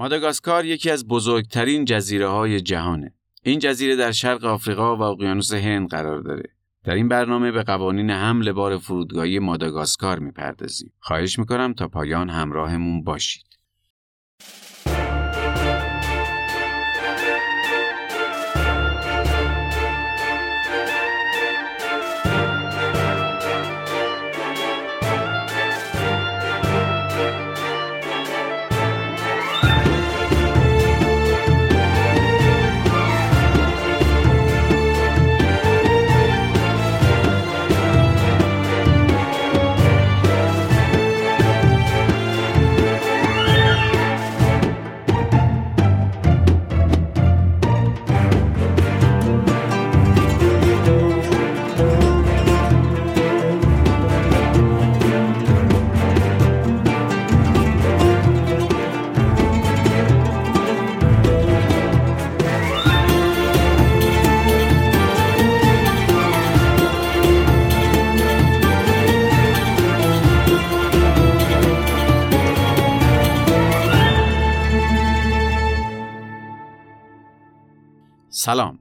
ماداگاسکار یکی از بزرگترین جزیره های جهانه. این جزیره در شرق آفریقا و اقیانوس هند قرار داره. در این برنامه به قوانین حمل بار فرودگاهی ماداگاسکار می‌پردازیم. خواهش می‌کنم تا پایان همراهمون باشید. سلام.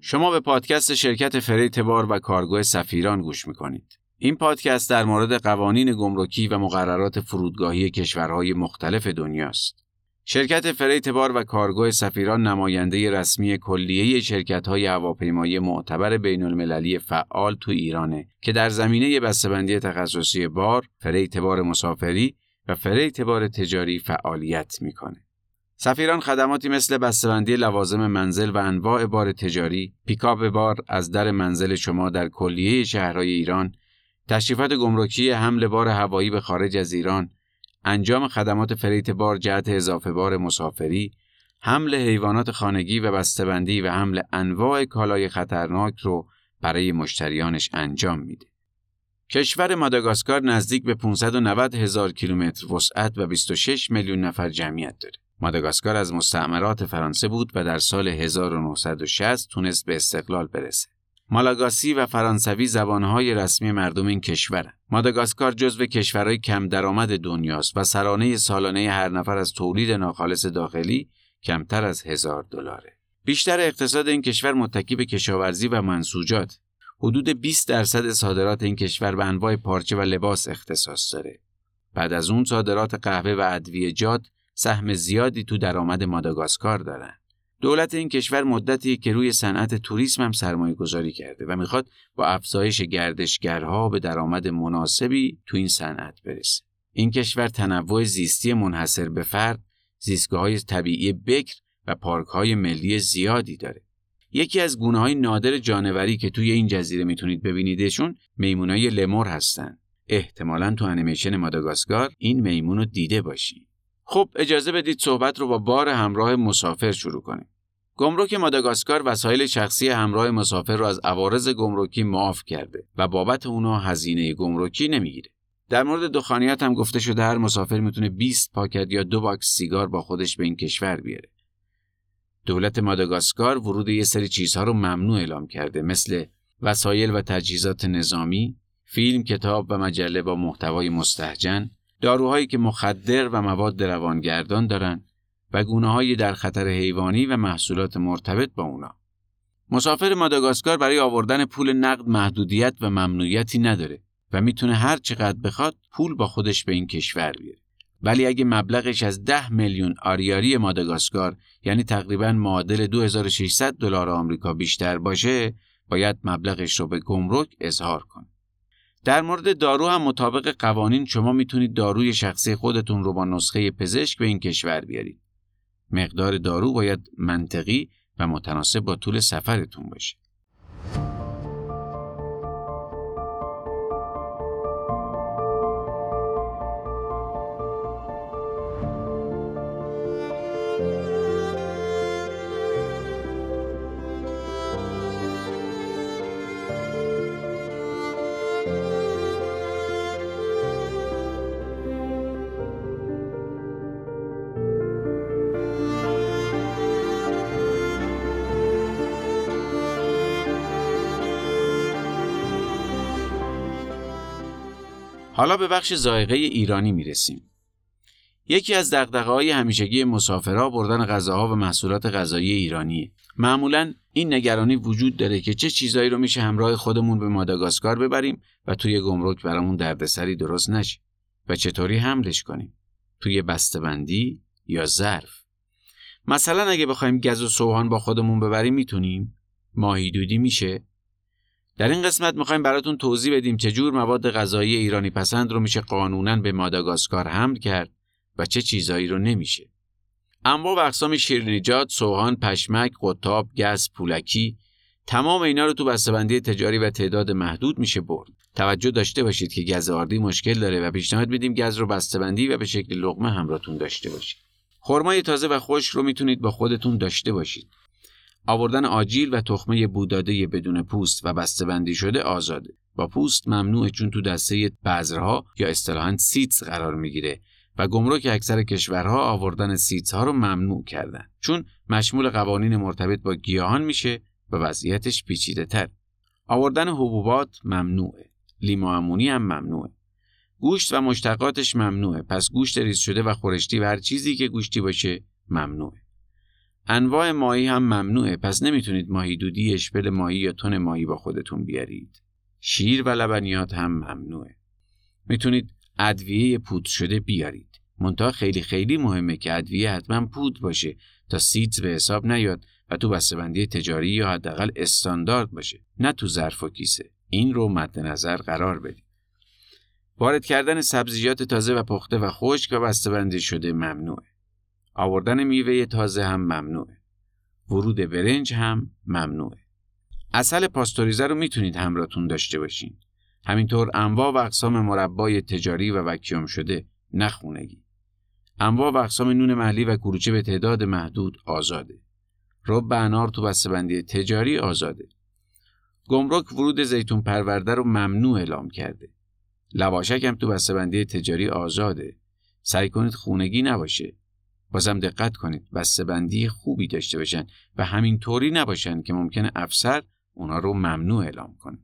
شما به پادکست شرکت freight بار و کارگو سفیران گوش می‌کنید. این پادکست در مورد قوانین گمرکی و مقررات فرودگاهی کشورهای مختلف دنیاست. شرکت freight بار و کارگو سفیران نماینده رسمی کلیه شرکت های هواپیمایی معتبر بین المللی فعال تو ایرانه که در زمینه بسته‌بندی تخصصی بار، freight بار مسافری و freight بار تجاری فعالیت می‌کنه. سفیران خدماتی مثل بسته‌بندی لوازم منزل و انواع بار تجاری، پیکاپ بار از در منزل شما در کلیه شهرهای ایران، تشریفات گمرکی حمل بار هوایی به خارج از ایران، انجام خدمات فریت بار جهت اضافه بار مسافری، حمل حیوانات خانگی و بسته‌بندی و حمل انواع کالای خطرناک رو برای مشتریانش انجام میده. کشور ماداگاسکار نزدیک به 590 هزار کیلومتر وسعت و 26 میلیون نفر جمعیت داره. ماداگاسکار از مستعمرات فرانسه بود و در سال 1960 تونست به استقلال برسه. مالاگاسی و فرانسوی زبانهای رسمی مردم این کشورند. ماداگاسکار جزو کشورهای کم درآمد دنیاست و سرانه سالانه هر نفر از تولید ناخالص داخلی کمتر از هزار دلاره. بیشتر اقتصاد این کشور متکی به کشاورزی و منسوجات. حدود 20 درصد صادرات این کشور به انواع پارچه و لباس اختصاص داره. بعد از اون صادرات قهوه و ادویجات سهم زیادی تو درآمد ماداگاسکار دارن. دولت این کشور مدتی که روی صنعت توریسم هم سرمایه گذاری کرده و می‌خواد با افزایش گردشگرها به درآمد مناسبی تو این صنعت برسه. این کشور تنوع زیستی منحصر به فرد، زیستگاه های طبیعی بکر و پارک های ملی زیادی داره. یکی از گونه های نادر جانوری که توی این جزیره می‌تونید ببینیدشون میمونای لمور هستن. احتمالا تو انیمیشن ماداگاسکار این میمون رو دیده باشی. خب اجازه بدید صحبت رو با بار همراه مسافر شروع کنیم. گمرک ماداگاسکار وسایل شخصی همراه مسافر رو از عوارض گمرکی معاف کرده و بابت اونا هزینه گمرکی نمی‌گیره. در مورد دخانیات هم گفته شده هر مسافر می‌تونه 20 پاکت یا دو باکس سیگار با خودش به این کشور بیاره. دولت ماداگاسکار ورود یه سری چیزها رو ممنوع اعلام کرده مثل وسایل و تجهیزات نظامی، فیلم، کتاب و مجله با محتوای مستهجن، داروهایی که مخدر و مواد روانگردان دارند و گونه های در خطر حیوانی و محصولات مرتبط با اونا. مسافر ماداگاسکار برای آوردن پول نقد محدودیت و ممنوعیتی نداره و می‌تونه هر چقدر بخواد پول با خودش به این کشور بیاره. ولی اگه مبلغش از 10 میلیون آریاری ماداگاسکار یعنی تقریبا معادل 2600 دلار آمریکا بیشتر باشه باید مبلغش رو به گمرک اظهار کنه. در مورد دارو هم مطابق قوانین شما می‌تونید داروی شخصی خودتون رو با نسخه پزشک به این کشور بیارید. مقدار دارو باید منطقی و متناسب با طول سفرتون باشه. حالا به بخش زائقه ایرانی می‌رسیم. یکی از های همیشگی مسافرها بردن غذاها و محصولات غذایی ایرانیه. معمولا این نگرانی وجود داره که چه چیزایی رو میشه همراه خودمون به ماداگاسکار ببریم و توی گمرک برامون دردسری درست نشه و چطوری حملش کنیم توی بسته‌بندی یا ظرف مثلا اگه بخوایم گز و سوهان با خودمون ببریم می‌تونیم ماهی دودی میشه در این قسمت می‌خوایم براتون توضیح بدیم چجور مواد غذایی ایرانی پسند رو میشه قانونا به ماداگاسکار حمل کرد و چه چیزایی رو نمیشه. انواع و اقسام شیرینیجات، سوهان، پشمک، قطاب، گز، پولکی تمام اینا رو تو بسته‌بندی تجاری و تعداد محدود میشه برد. توجه داشته باشید که گز آردی مشکل داره و پیشنهاد میدیم گز رو بسته‌بندی و به شکل لقمه همراهتون داشته باشید. خرمای تازه و خشک رو می‌تونید با خودتون داشته باشید. آوردن آجیل و تخمه بوداده بدون پوست و بسته‌بندی شده آزاده. با پوست ممنوعه چون تو دسته بذرها یا اصطلاحاً seeds قرار می‌گیره و گمرک اکثر کشورها آوردن seeds ها رو ممنوع کردن چون مشمول قوانین مرتبط با گیاهان میشه و وضعیتش پیچیده تر. آوردن حبوبات ممنوعه. لیمو عمانی هم ممنوعه. گوشت و مشتقاتش ممنوعه پس گوشت ریز شده و خورشتی و هر چیزی که گوشتی باشه ممنوعه. انواع ماهی هم ممنوعه پس نمی‌تونید ماهی دودی اشپل ماهی یا تن ماهی با خودتون بیارید. شیر و لبنیات هم ممنوعه. می‌تونید ادویه پود شده بیارید. منتها خیلی خیلی مهمه که ادویه حتما پود باشه تا سیدز به حساب نیاد و تو بسته‌بندی تجاری یا حداقل استاندارد باشه نه تو ظرف و کیسه این رو مد نظر قرار بدید وارد کردن سبزیجات تازه و پخته و خشک و بسته‌بندی شده ممنوعه آوردن میوه تازه هم ممنوعه ورود برنج هم ممنوعه اصل پاستوریزه رو می‌تونید همراهتون داشته باشین همینطور انواع و اقسام مربای تجاری و وکیوم شده نخونگی انواع و اقسام نون محلی و کلوچه به تعداد محدود آزاده. رب انار تو بسته‌بندی تجاری آزاده. گمرک ورود زیتون پرورده رو ممنوع اعلام کرده. لواشک هم تو بسته‌بندی تجاری آزاده. سعی کنید خونگی نباشه. بازم دقت کنید بسته‌بندی خوبی داشته باشن و همین طوری نباشن که ممکنه افسر اونا رو ممنوع اعلام کنه.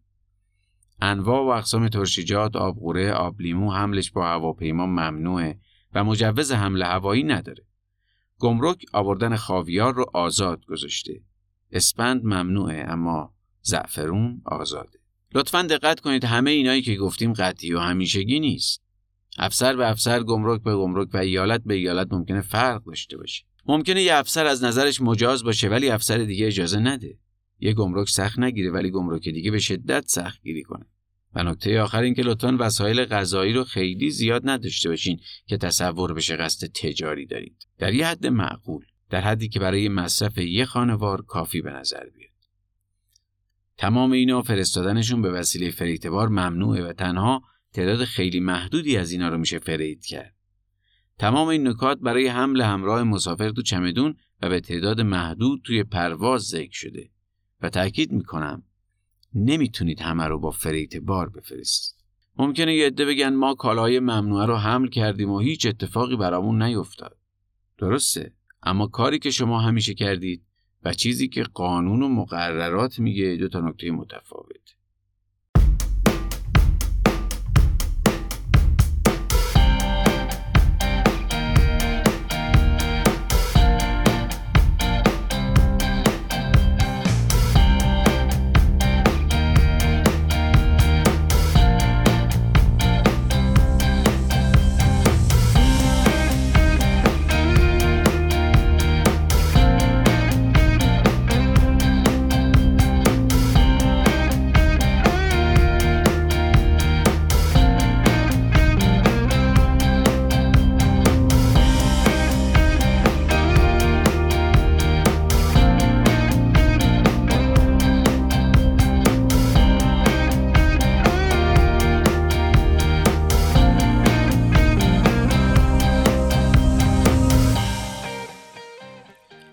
انواع و اقسام ترشیجات، آبقوره، آب لیمو حملش با هواپیما ممنوعه و مجوز حمل هوایی نداره. گمرک آوردن خاویار رو آزاد گذاشته. اسپند ممنوعه اما زعفرون آزاده. لطفا دقت کنید همه اینایی که گفتیم قطعی و همیشگی نیست. افسر به افسر گمرک به گمرک و ایالت به ایالت ممکنه فرق داشته باشه. ممکنه یه افسر از نظرش مجاز باشه ولی افسر دیگه اجازه نده. یه گمرک سخت نگیره ولی گمرک دیگه به شدت سخت گیری کنه. و نکته آخر این که لطفا وسایل غذایی رو خیلی زیاد نداشته باشین که تصور بشه قصد تجاری دارید در یه حد معقول در حدی که برای مصرف یه خانوار کافی به نظر بیاد تمام اینا فرستادنشون به وسیله فریتبار ممنوعه و تنها تعداد خیلی محدودی از اینا رو میشه فرید کرد. تمام این نکات برای حمل همراه مسافر تو چمدون و به تعداد محدود توی پرواز ذکر شده و تاکید می‌کنم نمی‌تونید همه رو با فریت بار بفرستید. ممکنه یه عده بگن ما کالای ممنوعه رو حمل کردیم و هیچ اتفاقی برامون نیفتاد. درسته اما کاری که شما همیشه کردید و چیزی که قانون و مقررات میگه دو تا نکته متفاوت.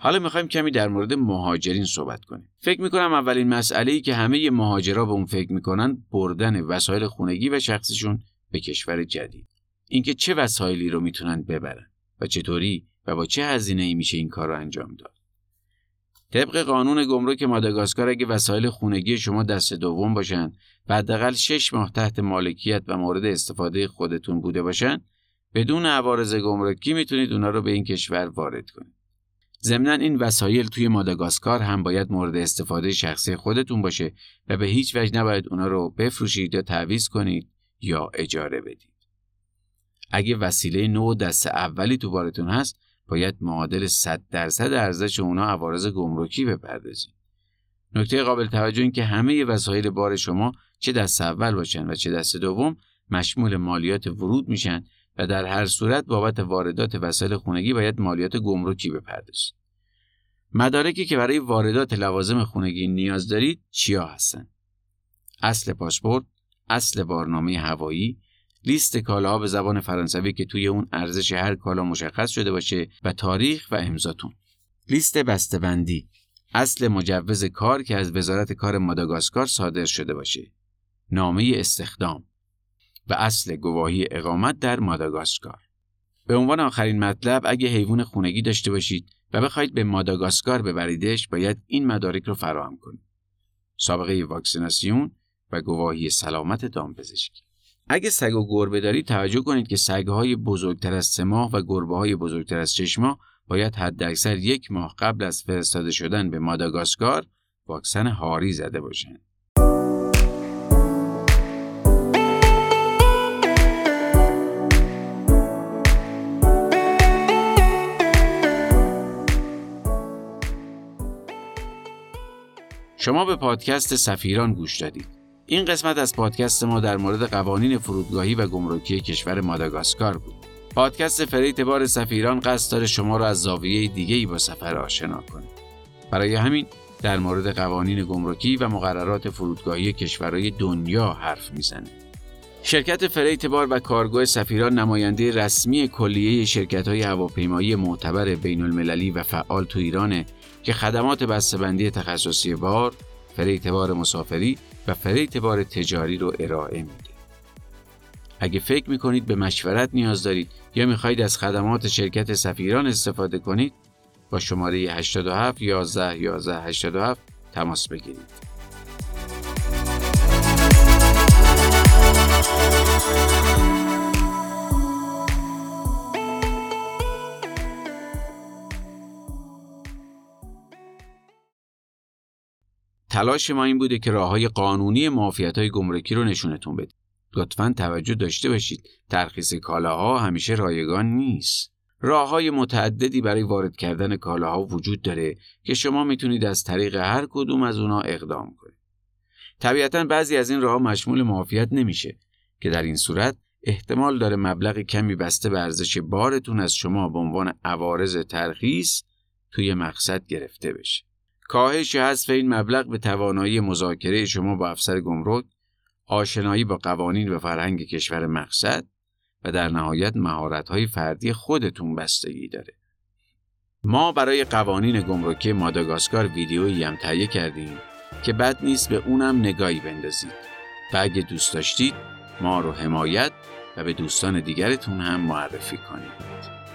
حالا می‌خوایم کمی در مورد مهاجرین صحبت کنیم. فکر می‌کنم اولین مسئله ای که همه مهاجرا به اون فکر می‌کنن بردن وسایل خونگی و شخصشون به کشور جدید. اینکه چه وسایلی رو می‌تونن ببرن و چطوری و با چه هزینه ای میشه این کار رو انجام داد. طبق قانون گمرک ماداگاسکار اگه وسایل خونگی شما دست دوم باشن و حداقل 6 ماه تحت مالکیت و مورد استفاده خودتون بوده باشن بدون عوارض گمرکی می‌تونید اونا رو به این کشور وارد کنید. ضمنا این وسایل توی ماداگاسکار هم باید مورد استفاده شخصی خودتون باشه و به هیچ وجه نباید اونا رو بفروشید یا تعویض کنید یا اجاره بدید. اگه وسیله نو دست اولی تو بارتون هست باید معادل 100 درصد ارزش اونا عوارض گمرکی بپردازید. نکته قابل توجه این که همه وسایل بار شما چه دست اول باشن و چه دست دوم مشمول مالیات ورود میشن و در هر صورت بابت واردات وسایل خونگی باید مالیات گمرکی بپردازید. مدارکی که برای واردات لوازم خونگی نیاز دارید چیا هستن؟ اصل پاسپورت، اصل بارنامه هوایی، لیست کالاها به زبان فرانسوی که توی اون ارزش هر کالا مشخص شده باشه و تاریخ و امضاتون. لیست بسته‌بندی، اصل مجوز کار که از وزارت کار ماداگاسکار صادر شده باشه. نامه استخدام و اصل گواهی اقامت در ماداگاسکار. به عنوان آخرین مطلب اگه حیوان خونگی داشته باشید و بخواید به ماداگاسکار ببریدش باید این مدارک رو فراهم کنید. سابقه واکسیناسیون و گواهی سلامت دامپزشکی. اگه سگ و گربه دارید توجه کنید که سگهای بزرگتر از سه ماه و گربه های بزرگتر از شش ماه باید حداکثر یک ماه قبل از فرستاده شدن به ماداگاسکار واکسن هاری زده باشند. شما به پادکست سفیران گوش دادید. این قسمت از پادکست ما در مورد قوانین فرودگاهی و گمرکی کشور ماداگاسکار بود. پادکست freight بار سفیران قصد داره شما را از زاویه دیگه ای با سفر آشنا کنه. برای همین در مورد قوانین گمرکی و مقررات فرودگاهی کشورهای دنیا حرف می‌زنه. شرکت freight بار و کارگاه سفیران نماینده رسمی کلیه شرکت های هواپیمایی معتبر بین المللی و فعال تو ایرانه که خدمات بسته‌بندی تخصصی بار، freight بار مسافری و freight بار تجاری رو ارائه میده. اگه فکر می‌کنید به مشورت نیاز دارید یا می‌خواهید از خدمات شرکت سفیران استفاده کنید با شماره 87 11 11 87 تماس بگیرید. تلاش ما این بوده که راه های قانونی معافیت های گمرکی رو نشونتون بدیم. لطفا توجه داشته باشید ترخیص کالاها همیشه رایگان نیست. راه های متعددی برای وارد کردن کالاها وجود داره که شما می‌تونید از طریق هر کدوم از اونا اقدام کنید. طبیعتا بعضی از این راه مشمول معافیت نمیشه که در این صورت احتمال داره مبلغ کمی بسته به ارزش بارتون از شما به عنوان عوارض ترخیص توی مقصد گرفته بشه. کاهش حذف این مبلغ به توانایی مذاکره شما با افسر گمرک، آشنایی با قوانین و فرهنگ کشور مقصد و در نهایت مهارت‌های فردی خودتون بستگی داره. ما برای قوانین گمرکی ماداگاسکار ویدیویی هم تهیه کردیم که بد نیست به اونم نگاهی بندازید و اگه دوست داشتید ما رو حمایت و به دوستان دیگرتون هم معرفی کنید.